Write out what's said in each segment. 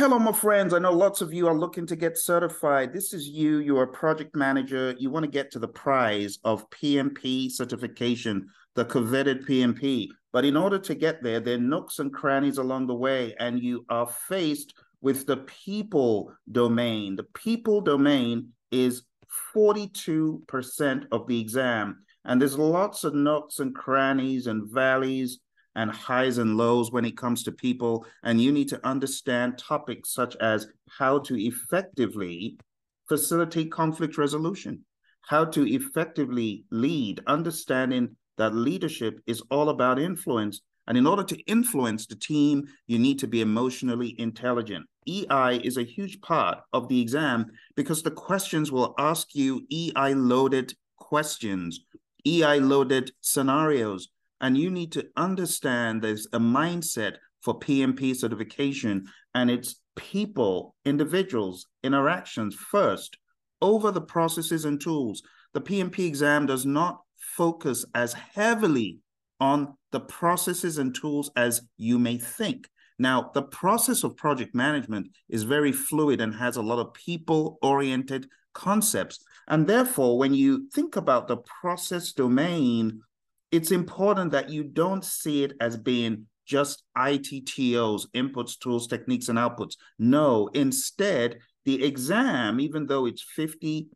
Hello, my friends. I know lots of you are looking to get certified. This is you. You're a project manager. You want to get to the prize of PMP certification, the coveted PMP. But in order to get there, there are nooks and crannies along the way, and you are faced with the people domain. The people domain is 42% of the exam. And there's lots of nooks and crannies and valleys and highs and lows when it comes to people. And you need to understand topics such as how to effectively facilitate conflict resolution, how to effectively lead, understanding that leadership is all about influence. And in order to influence the team, you need to be emotionally intelligent. EI is a huge part of the exam because the questions will ask you EI loaded questions, EI loaded scenarios and you need to understand there's a mindset for PMP certification and it's people, individuals, interactions first over the processes and tools. The PMP exam does not focus as heavily on the processes and tools as you may think. Now, the process of project management is very fluid and has a lot of people oriented concepts. And therefore, when you think about the process domain it's important that you don't see it as being just ITTOs, inputs, tools, techniques, and outputs. No, instead, the exam, even though it's 50%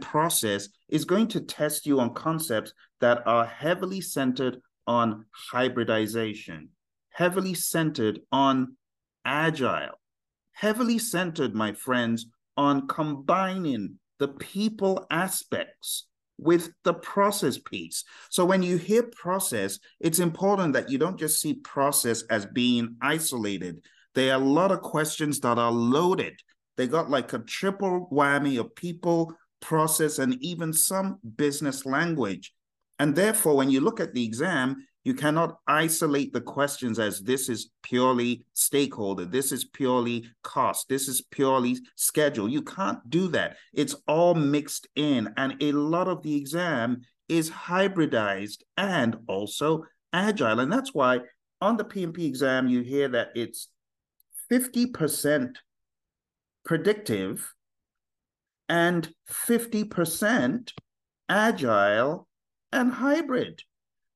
process, is going to test you on concepts that are heavily centered on hybridization, heavily centered on agile, heavily centered, my friends, on combining the people aspects with the process piece. So when you hear process, it's important that you don't just see process as being isolated. There are a lot of questions that are loaded. They got like a triple whammy of people, process, and even some business language. And therefore, when you look at the exam, you cannot isolate the questions as this is purely stakeholder, this is purely cost, this is purely schedule. You can't do that. It's all mixed in. And a lot of the exam is hybridized and also agile. And that's why on the PMP exam, you hear that it's 50% predictive and 50% agile and hybrid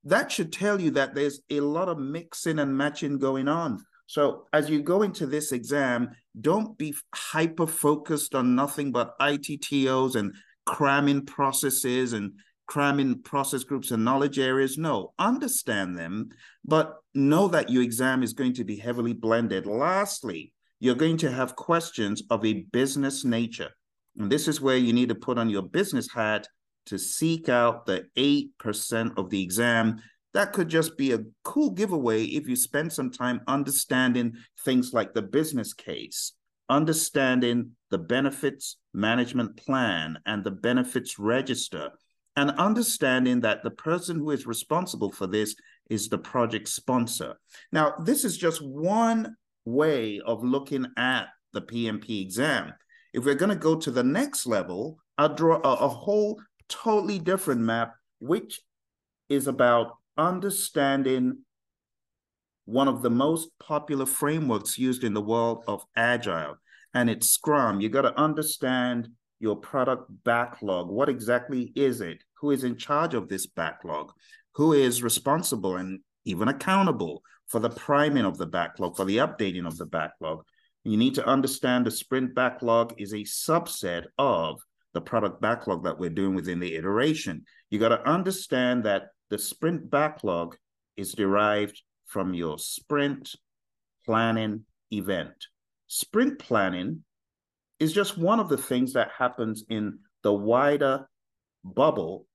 that should tell you that there's a lot of mixing and matching going on. So as you go into this exam, don't be hyper focused on nothing but ITTOs and cramming processes and cramming process groups and knowledge areas. No, understand them, but know that your exam is going to be heavily blended. Lastly, you're going to have questions of a business nature. And this is where you need to put on your business hat to seek out the 8% of the exam. That could just be a cool giveaway if you spend some time understanding things like the business case, understanding the benefits management plan and the benefits register, and understanding that the person who is responsible for this is the project sponsor. Now, this is just one way of looking at the PMP exam. If we're going to go to the next level, I'll draw a, a whole totally different map, which is about understanding one of the most popular frameworks used in the world of agile and it's scrum. You got to understand your product backlog. What exactly is it? Who is in charge of this backlog? Who is responsible and even accountable for the priming of the backlog, for the updating of the backlog. You need to understand the sprint backlog is a subset of the product backlog that we're doing within the iteration. You got to understand that the sprint backlog is derived from your sprint planning event. Sprint planning is just one of the things that happens in the wider bubble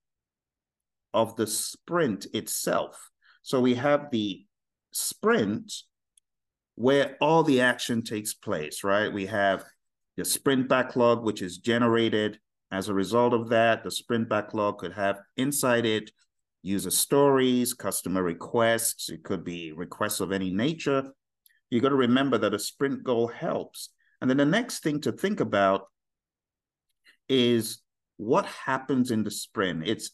of the sprint itself. So we have the sprint where all the action takes place, right? We have the sprint backlog, which is generated as a result of that. The sprint backlog could have inside it user stories, customer requests. It could be requests of any nature. You got to remember that a sprint goal helps. And then the next thing to think about is what happens in the sprint. It's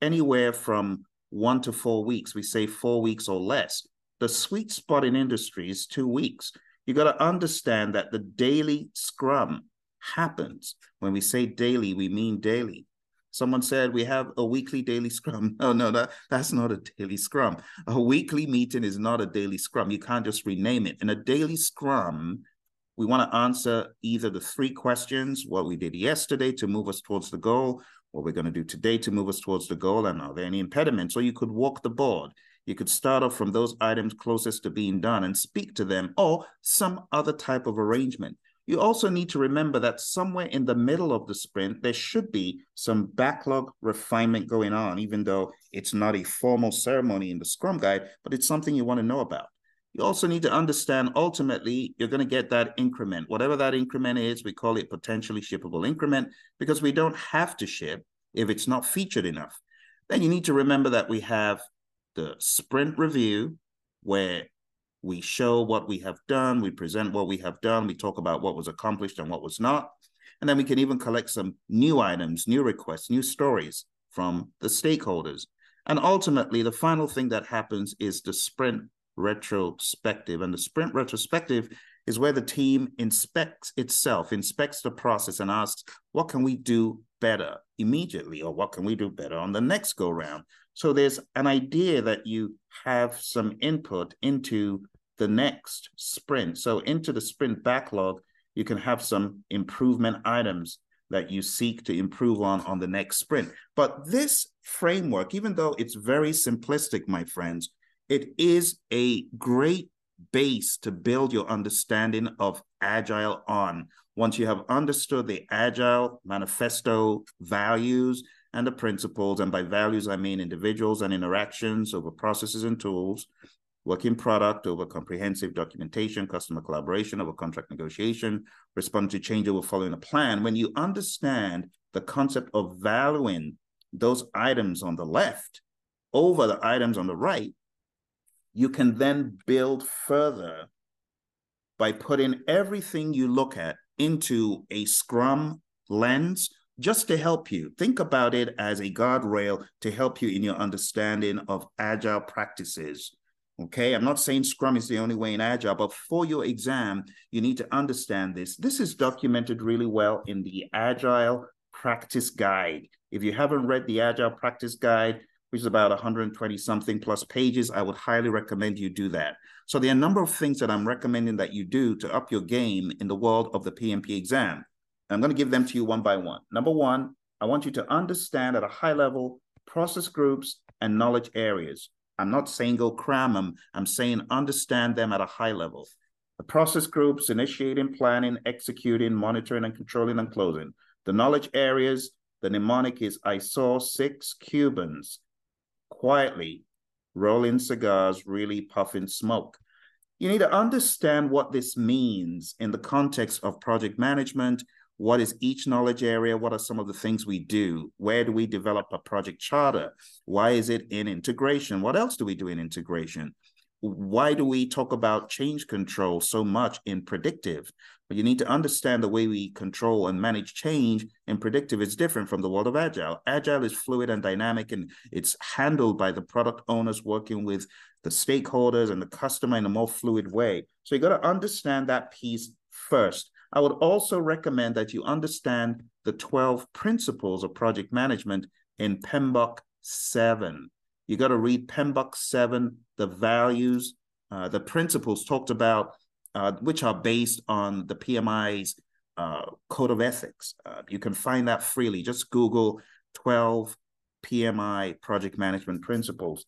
anywhere from one to four weeks. We say four weeks or less. The sweet spot in industry is two weeks. You got to understand that the daily scrum happens. When we say daily, we mean daily. Someone said we have a weekly daily scrum. Oh no, that, that's not a daily scrum. A weekly meeting is not a daily scrum. You can't just rename it. In a daily scrum, we want to answer either the three questions, what we did yesterday to move us towards the goal, what we're going to do today to move us towards the goal, and are there any impediments? Or you could walk the board. You could start off from those items closest to being done and speak to them, or some other type of arrangement. You also need to remember that somewhere in the middle of the sprint, there should be some backlog refinement going on, even though it's not a formal ceremony in the Scrum Guide, but it's something you want to know about. You also need to understand ultimately you're going to get that increment. Whatever that increment is, we call it potentially shippable increment because we don't have to ship if it's not featured enough. Then you need to remember that we have the sprint review where we show what we have done, we present what we have done, we talk about what was accomplished and what was not. And then we can even collect some new items, new requests, new stories from the stakeholders. And ultimately, the final thing that happens is the sprint retrospective. And the sprint retrospective is where the team inspects itself, inspects the process, and asks, what can we do better immediately, or what can we do better on the next go round? So there's an idea that you have some input into the next sprint. So into the sprint backlog, you can have some improvement items that you seek to improve on on the next sprint. But this framework, even though it's very simplistic, my friends, it is a great base to build your understanding of Agile on. Once you have understood the Agile manifesto values and the principles, and by values, I mean individuals and interactions over processes and tools, working product over comprehensive documentation, customer collaboration over contract negotiation, respond to change over following a plan. When you understand the concept of valuing those items on the left over the items on the right, you can then build further by putting everything you look at into a Scrum lens just to help you. Think about it as a guardrail to help you in your understanding of agile practices. Okay, I'm not saying Scrum is the only way in Agile, but for your exam, you need to understand this. This is documented really well in the Agile Practice Guide. If you haven't read the Agile Practice Guide, which is about 120 something plus pages, I would highly recommend you do that. So there are a number of things that I'm recommending that you do to up your game in the world of the PMP exam. I'm going to give them to you one by one. Number one, I want you to understand at a high level process groups and knowledge areas. I'm not saying go cram them, I'm saying understand them at a high level. The process groups, initiating, planning, executing, monitoring, and controlling and closing. The knowledge areas, the mnemonic is I saw six Cubans quietly rolling cigars, really puffing smoke. You need to understand what this means in the context of project management. What is each knowledge area? What are some of the things we do? Where do we develop a project charter? Why is it in integration? What else do we do in integration? why do we talk about change control so much in predictive? But you need to understand the way we control and manage change in predictive is different from the world of agile. Agile is fluid and dynamic, and it's handled by the product owners working with the stakeholders and the customer in a more fluid way. So you got to understand that piece first. I would also recommend that you understand the 12 principles of project management in PMBOK 7. You got to read PMBOK 7, the values, uh, the principles talked about, uh, which are based on the PMI's uh, code of ethics. Uh, you can find that freely. Just Google 12 PMI project management principles.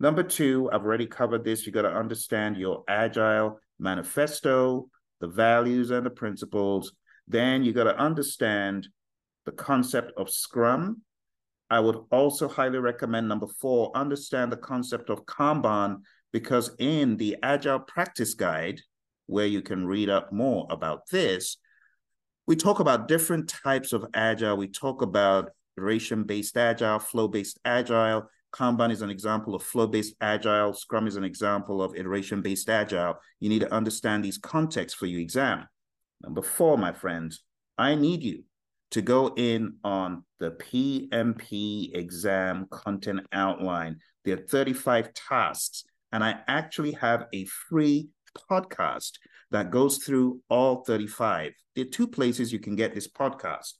Number two, I've already covered this. You got to understand your agile manifesto, the values and the principles. Then you got to understand the concept of Scrum. I would also highly recommend number four, understand the concept of Kanban, because in the Agile Practice Guide, where you can read up more about this, we talk about different types of Agile. We talk about iteration based Agile, flow based Agile. Kanban is an example of flow based Agile. Scrum is an example of iteration based Agile. You need to understand these contexts for your exam. Number four, my friends, I need you to go in on the PMP exam content outline. There are 35 tasks, and I actually have a free podcast that goes through all 35. There are two places you can get this podcast.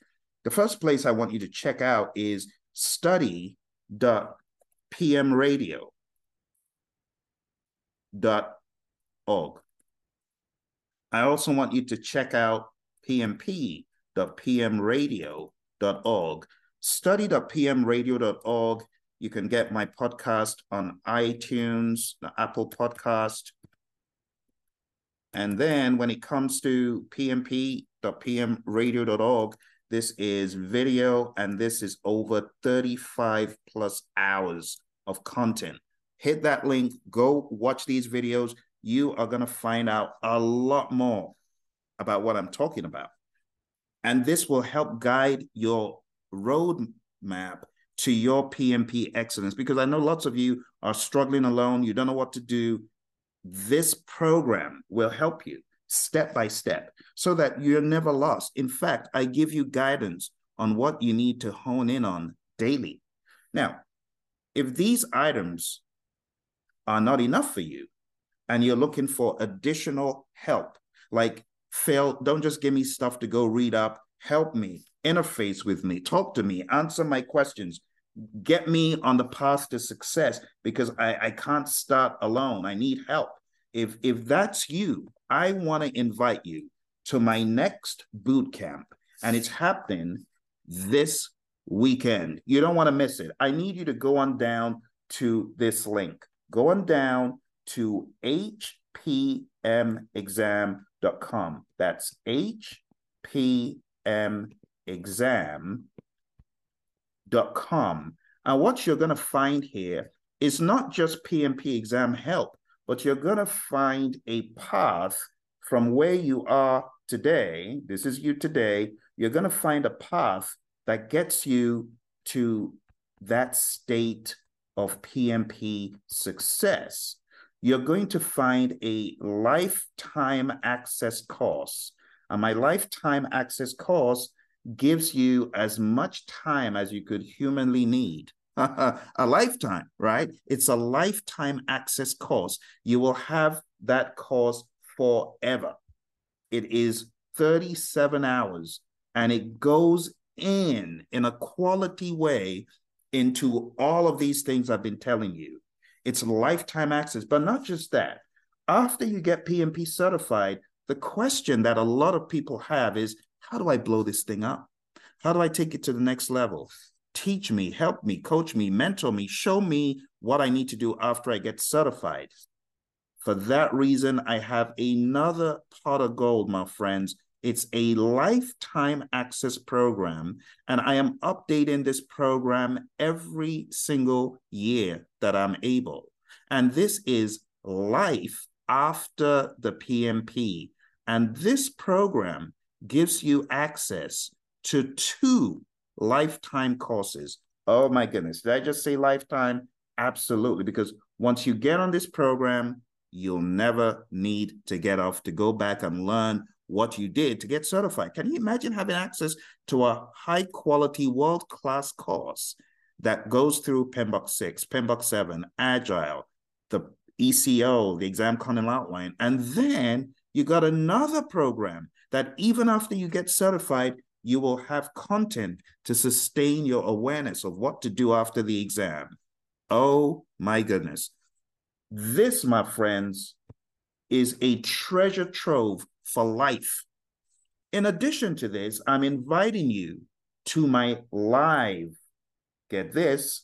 The first place I want you to check out is study.pmradio.org. I also want you to check out pmp.pmradio.org. Study.pmradio.org. You can get my podcast on iTunes, the Apple Podcast. And then when it comes to pmp.pmradio.org, this is video and this is over 35 plus hours of content. Hit that link, go watch these videos. You are going to find out a lot more about what I'm talking about. And this will help guide your roadmap to your PMP excellence because I know lots of you are struggling alone. You don't know what to do. This program will help you step by step so that you're never lost. In fact, I give you guidance on what you need to hone in on daily. Now, if these items are not enough for you and you're looking for additional help, like Phil, don't just give me stuff to go read up, help me, interface with me, talk to me, answer my questions, get me on the path to success because I, I can't start alone. I need help. If if that's you, I want to invite you to my next boot camp, and it's happening this weekend. You don't want to miss it. I need you to go on down to this link. Go on down to hpmexam.com. That's hpmexam.com. And what you're going to find here is not just PMP exam help but you're going to find a path from where you are today. This is you today. You're going to find a path that gets you to that state of PMP success. You're going to find a lifetime access course. And my lifetime access course gives you as much time as you could humanly need a lifetime, right? It's a lifetime access course. You will have that course forever. It is 37 hours and it goes in in a quality way into all of these things I've been telling you. It's lifetime access, but not just that. After you get PMP certified, the question that a lot of people have is how do I blow this thing up? How do I take it to the next level? teach me, help me, coach me, mentor me, show me what I need to do after I get certified. For that reason, I have another pot of gold, my friends. It's a lifetime access program, and I am updating this program every single year that I'm able. And this is life after the PMP. And this program gives you access to two lifetime courses. Oh my goodness. Did I just say lifetime? Absolutely. Because once you get on this program, you'll never need to get off to go back and learn what you did to get certified. Can you imagine having access to a high quality, world class course that goes through PMBOK 6, PMBOK 7, Agile, the ECO, the exam content outline, and then you got another program that even after you get certified, you will have content to sustain your awareness of what to do after the exam. Oh my goodness. This, my friends, is a treasure trove for life. In addition to this, I'm inviting you to my live, get this,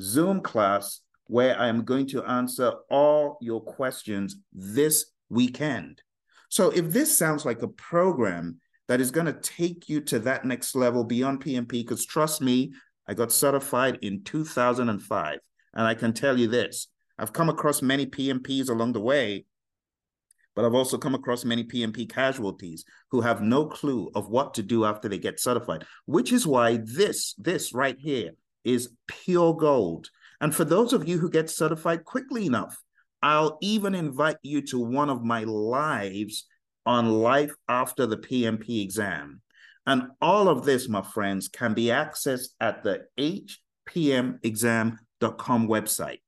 Zoom class where I'm going to answer all your questions this weekend. So if this sounds like a program that is going to take you to that next level beyond PMP, because trust me, I got certified in 2005. And I can tell you this I've come across many PMPs along the way, but I've also come across many PMP casualties who have no clue of what to do after they get certified, which is why this, this right here is pure gold. And for those of you who get certified quickly enough, I'll even invite you to one of my lives on life after the PMP exam. And all of this, my friends, can be accessed at the hpmexam.com website.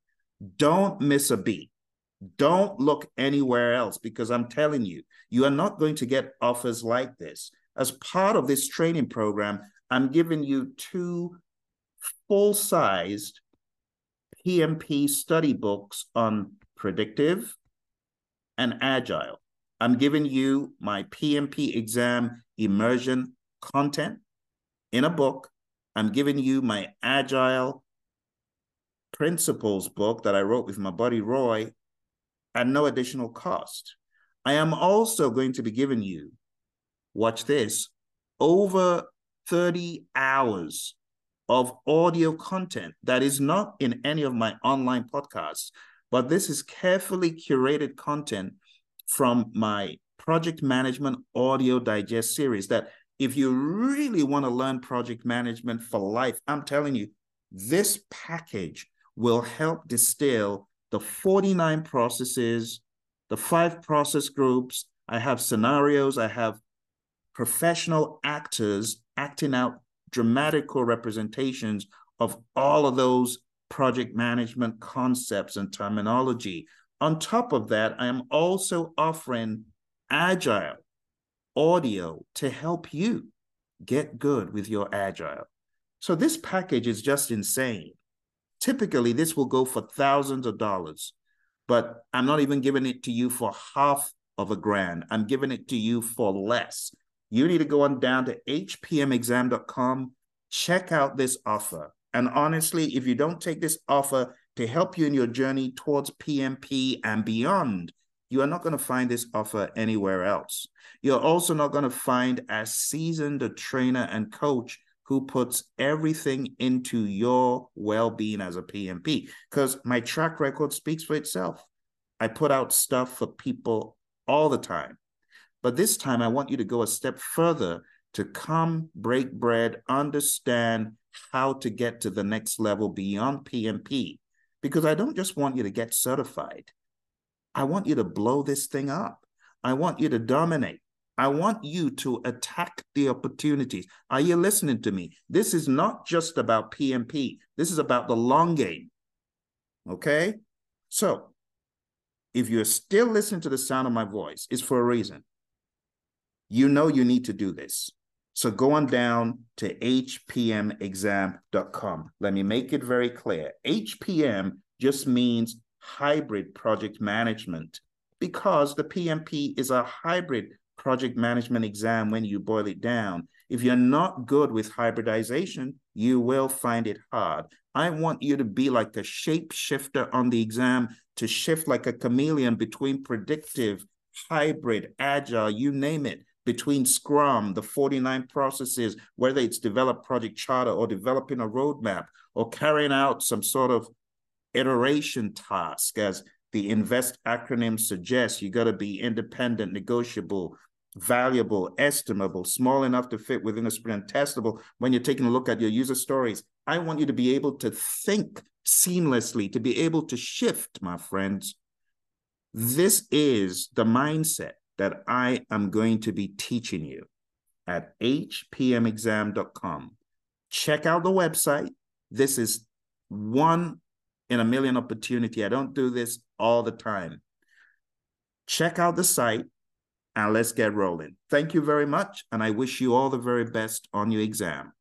Don't miss a beat. Don't look anywhere else because I'm telling you, you are not going to get offers like this. As part of this training program, I'm giving you two full sized PMP study books on predictive and agile. I'm giving you my PMP exam immersion content in a book. I'm giving you my agile principles book that I wrote with my buddy Roy at no additional cost. I am also going to be giving you, watch this, over 30 hours of audio content that is not in any of my online podcasts, but this is carefully curated content from my project management audio digest series that if you really want to learn project management for life, I'm telling you, this package will help distill the 49 processes, the five process groups. I have scenarios, I have professional actors acting out dramatical representations of all of those project management concepts and terminology. On top of that, I am also offering agile audio to help you get good with your agile. So this package is just insane. Typically, this will go for thousands of dollars, but I'm not even giving it to you for half of a grand. I'm giving it to you for less you need to go on down to hpmexam.com, check out this offer. And honestly, if you don't take this offer to help you in your journey towards PMP and beyond, you are not going to find this offer anywhere else. You're also not going to find as seasoned a trainer and coach who puts everything into your well being as a PMP, because my track record speaks for itself. I put out stuff for people all the time. But this time, I want you to go a step further to come, break bread, understand how to get to the next level beyond PMP. Because I don't just want you to get certified, I want you to blow this thing up. I want you to dominate. I want you to attack the opportunities. Are you listening to me? This is not just about PMP, this is about the long game. Okay? So, if you're still listening to the sound of my voice, it's for a reason you know you need to do this. So go on down to hpmexam.com. Let me make it very clear. HPM just means hybrid project management because the PMP is a hybrid project management exam when you boil it down. If you're not good with hybridization, you will find it hard. I want you to be like a shapeshifter on the exam to shift like a chameleon between predictive, hybrid, agile, you name it between Scrum, the 49 processes, whether it's develop project charter or developing a roadmap or carrying out some sort of iteration task, as the INVEST acronym suggests, you got to be independent, negotiable, valuable, estimable, small enough to fit within a sprint, testable. When you're taking a look at your user stories, I want you to be able to think seamlessly, to be able to shift, my friends. This is the mindset that I am going to be teaching you at hpmexam.com. Check out the website. This is one in a million opportunity. I don't do this all the time. Check out the site and let's get rolling. Thank you very much. And I wish you all the very best on your exam.